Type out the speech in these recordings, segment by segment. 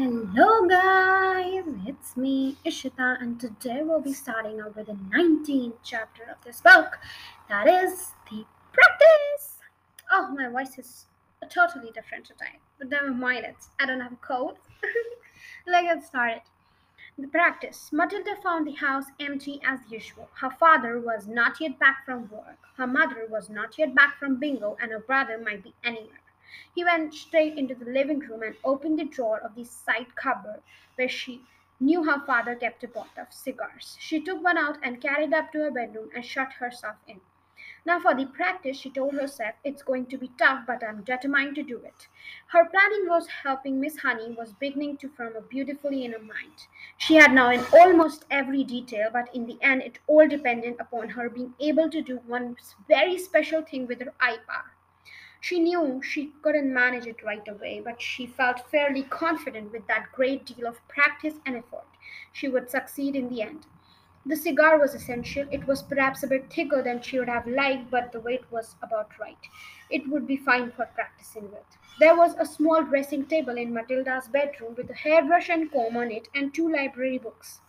Hello guys, it's me Ishita and today we'll be starting with the 19th chapter of this book that is the practice. Oh, my voice is totally different today, but never mind it. I don't have a cold. Let's get started. The practice. Matilda found the house empty as usual. Her father was not yet back from work. Her mother was not yet back from bingo and her brother might be anywhere. He went straight into the living room and opened the drawer of the side cupboard where she knew her father kept a box of cigars. She took one out and carried up to her bedroom and shut herself in. Now, for the practice, she told herself, it's going to be tough, but I'm determined to do it. Her planning was helping Miss Honey was beginning to form beautifully in her mind. She had now in almost every detail, but in the end, it all depended upon her being able to do one very special thing with her eye power. She knew she couldn't manage it right away, but she felt fairly confident with that great deal of practice and effort. She would succeed in the end. The cigar was essential. It was perhaps a bit thicker than she would have liked, but the weight was about right. It would be fine for practicing with. There was a small dressing table in Matilda's bedroom with a hairbrush and comb on it and two library books.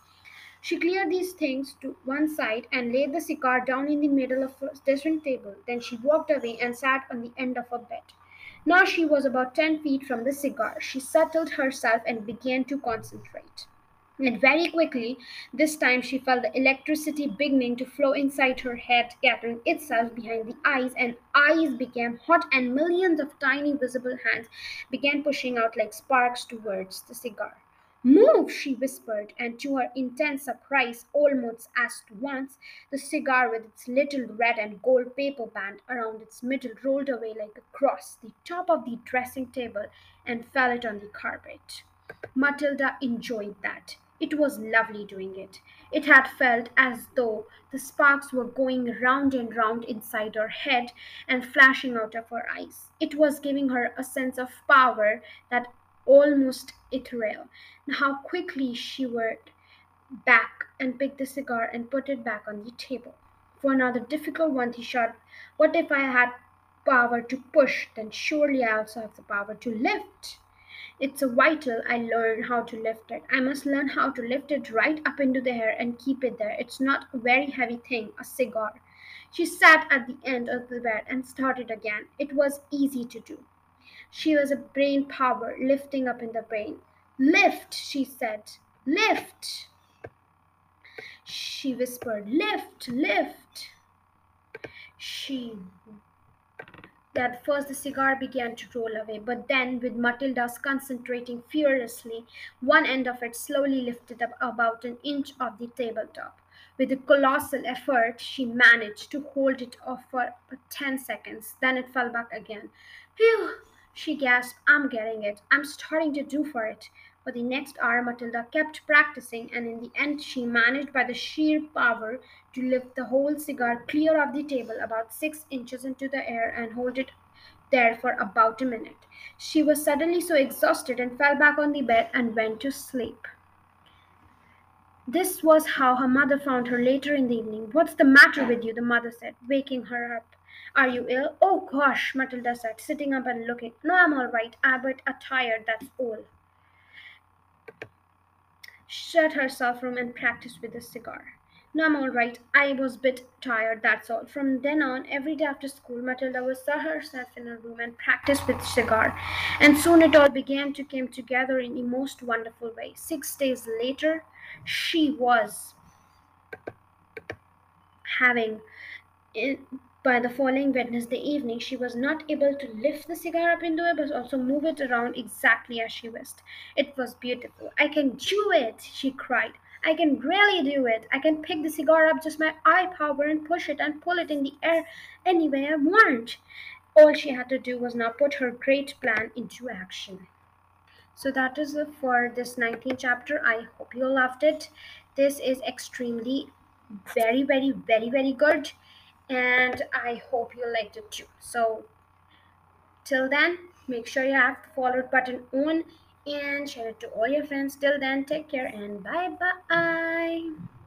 She cleared these things to one side and laid the cigar down in the middle of a dressing table. Then she walked away and sat on the end of her bed. Now she was about ten feet from the cigar. She settled herself and began to concentrate. And very quickly, this time she felt the electricity beginning to flow inside her head, gathering itself behind the eyes, and eyes became hot, and millions of tiny visible hands began pushing out like sparks towards the cigar. Move, she whispered, and to her intense surprise, almost at once, the cigar with its little red and gold paper band around its middle rolled away like a cross the top of the dressing table and fell it on the carpet. Matilda enjoyed that. It was lovely doing it. It had felt as though the sparks were going round and round inside her head and flashing out of her eyes. It was giving her a sense of power that almost ethereal. How quickly she whirled back and picked the cigar and put it back on the table. For another difficult one, he shot, What if I had power to push? Then surely I also have the power to lift. It's vital I learn how to lift it. I must learn how to lift it right up into the air and keep it there. It's not a very heavy thing, a cigar. She sat at the end of the bed and started again. It was easy to do. She was a brain power lifting up in the brain. Lift, she said. Lift. She whispered, Lift, lift. She that first the cigar began to roll away, but then, with Matilda's concentrating furiously, one end of it slowly lifted up about an inch off the tabletop. With a colossal effort, she managed to hold it off for ten seconds. Then it fell back again. Phew! She gasped, I'm getting it. I'm starting to do for it. For the next hour, Matilda kept practicing, and in the end, she managed by the sheer power to lift the whole cigar clear of the table about six inches into the air and hold it there for about a minute. She was suddenly so exhausted and fell back on the bed and went to sleep. This was how her mother found her later in the evening. What's the matter with you? the mother said, waking her up. Are you ill? Oh gosh, Matilda said, sitting up and looking. No, I'm all right. I'm a bit tired, that's all. Shut herself room and practiced with a cigar. No, I'm all right. I was a bit tired, that's all. From then on, every day after school, Matilda would sit herself in her room and practice with the cigar. And soon it all began to come together in a most wonderful way. Six days later, she was having by the following Wednesday evening, she was not able to lift the cigar up into it, but also move it around exactly as she wished. It was beautiful. I can do it, she cried. I can really do it. I can pick the cigar up just my eye power and push it and pull it in the air any way I want. All she had to do was now put her great plan into action. So that is it for this 19th chapter. I hope you loved it. This is extremely, very, very, very, very good and I hope you liked it too. So till then, make sure you have the forward button on and share it to all your friends. Till then, take care and bye bye.